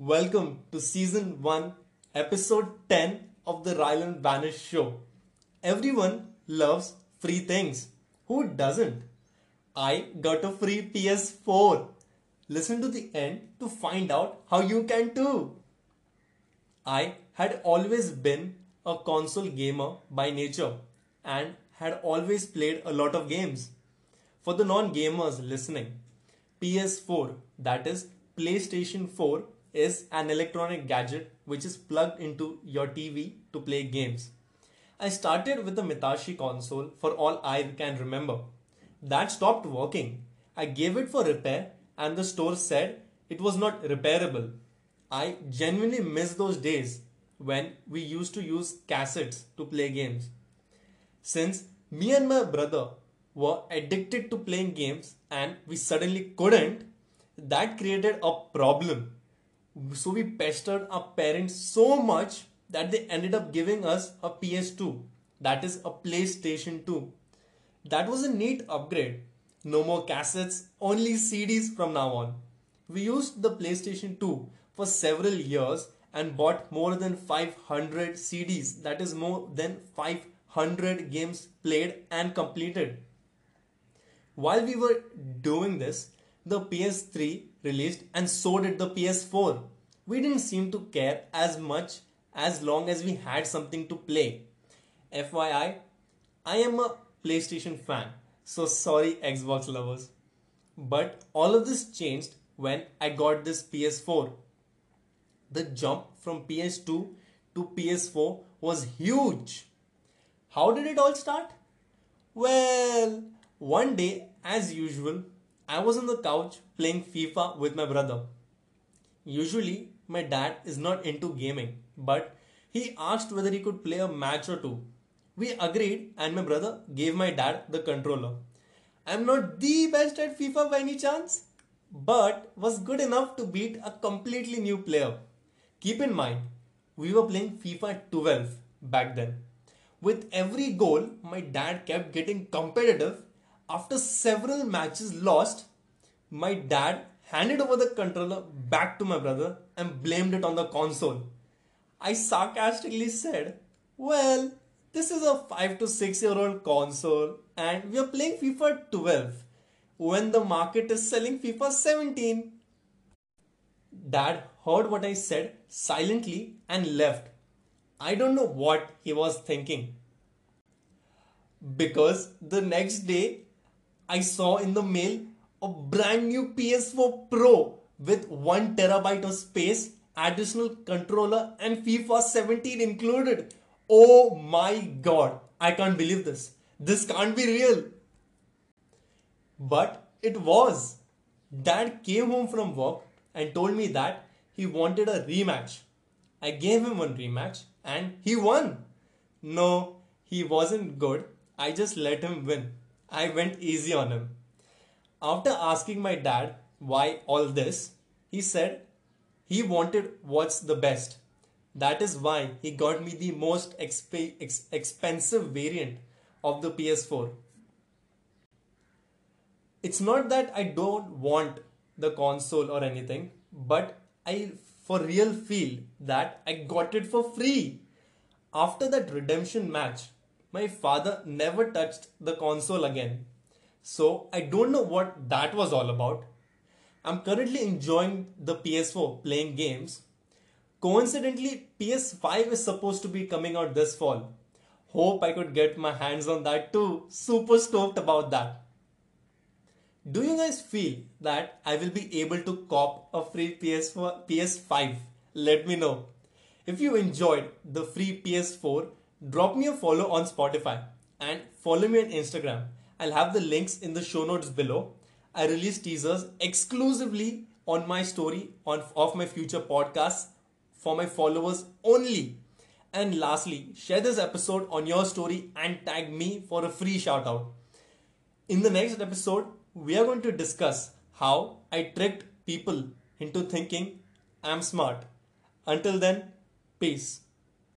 Welcome to season 1, episode 10 of the Ryland Banish show. Everyone loves free things. Who doesn't? I got a free PS4. Listen to the end to find out how you can too. I had always been a console gamer by nature and had always played a lot of games. For the non gamers listening, PS4, that is PlayStation 4, is an electronic gadget which is plugged into your TV to play games. I started with the Mitashi console for all I can remember. That stopped working. I gave it for repair and the store said it was not repairable. I genuinely miss those days when we used to use cassettes to play games. Since me and my brother were addicted to playing games and we suddenly couldn't, that created a problem. So we pestered our parents so much that they ended up giving us a PS2, that is a PlayStation 2. That was a neat upgrade. No more cassettes, only CDs from now on. We used the PlayStation 2 for several years and bought more than 500 CDs, that is more than 500 games played and completed. While we were doing this, the PS3 released and so did the PS4. We didn't seem to care as much as long as we had something to play. FYI, I am a PlayStation fan, so sorry Xbox lovers. But all of this changed when I got this PS4. The jump from PS2 to PS4 was huge. How did it all start? Well, one day, as usual, I was on the couch playing FIFA with my brother. Usually, my dad is not into gaming, but he asked whether he could play a match or two. We agreed, and my brother gave my dad the controller. I'm not the best at FIFA by any chance, but was good enough to beat a completely new player. Keep in mind, we were playing FIFA 12 back then. With every goal, my dad kept getting competitive after several matches lost, my dad handed over the controller back to my brother and blamed it on the console. I sarcastically said, Well, this is a 5 to 6 year old console and we are playing FIFA 12 when the market is selling FIFA 17. Dad heard what I said silently and left. I don't know what he was thinking. Because the next day I saw in the mail a brand new PS4 Pro with 1 terabyte of space, additional controller, and FIFA 17 included. Oh my god, I can't believe this. This can't be real. But it was. Dad came home from work and told me that he wanted a rematch. I gave him one rematch and he won. No, he wasn't good. I just let him win. I went easy on him. After asking my dad why all this, he said he wanted what's the best. That is why he got me the most exp- ex- expensive variant of the PS4. It's not that I don't want the console or anything, but I for real feel that I got it for free. After that redemption match, my father never touched the console again. So I don't know what that was all about. I'm currently enjoying the PS4 playing games. Coincidentally, PS5 is supposed to be coming out this fall. Hope I could get my hands on that too. Super stoked about that. Do you guys feel that I will be able to cop a free PS4, PS5? Let me know. If you enjoyed the free PS4, drop me a follow on Spotify and follow me on Instagram. I'll have the links in the show notes below. I release teasers exclusively on my story on of my future podcasts for my followers only. And lastly, share this episode on your story and tag me for a free shout out. In the next episode, we are going to discuss how I tricked people into thinking I'm smart. Until then, peace.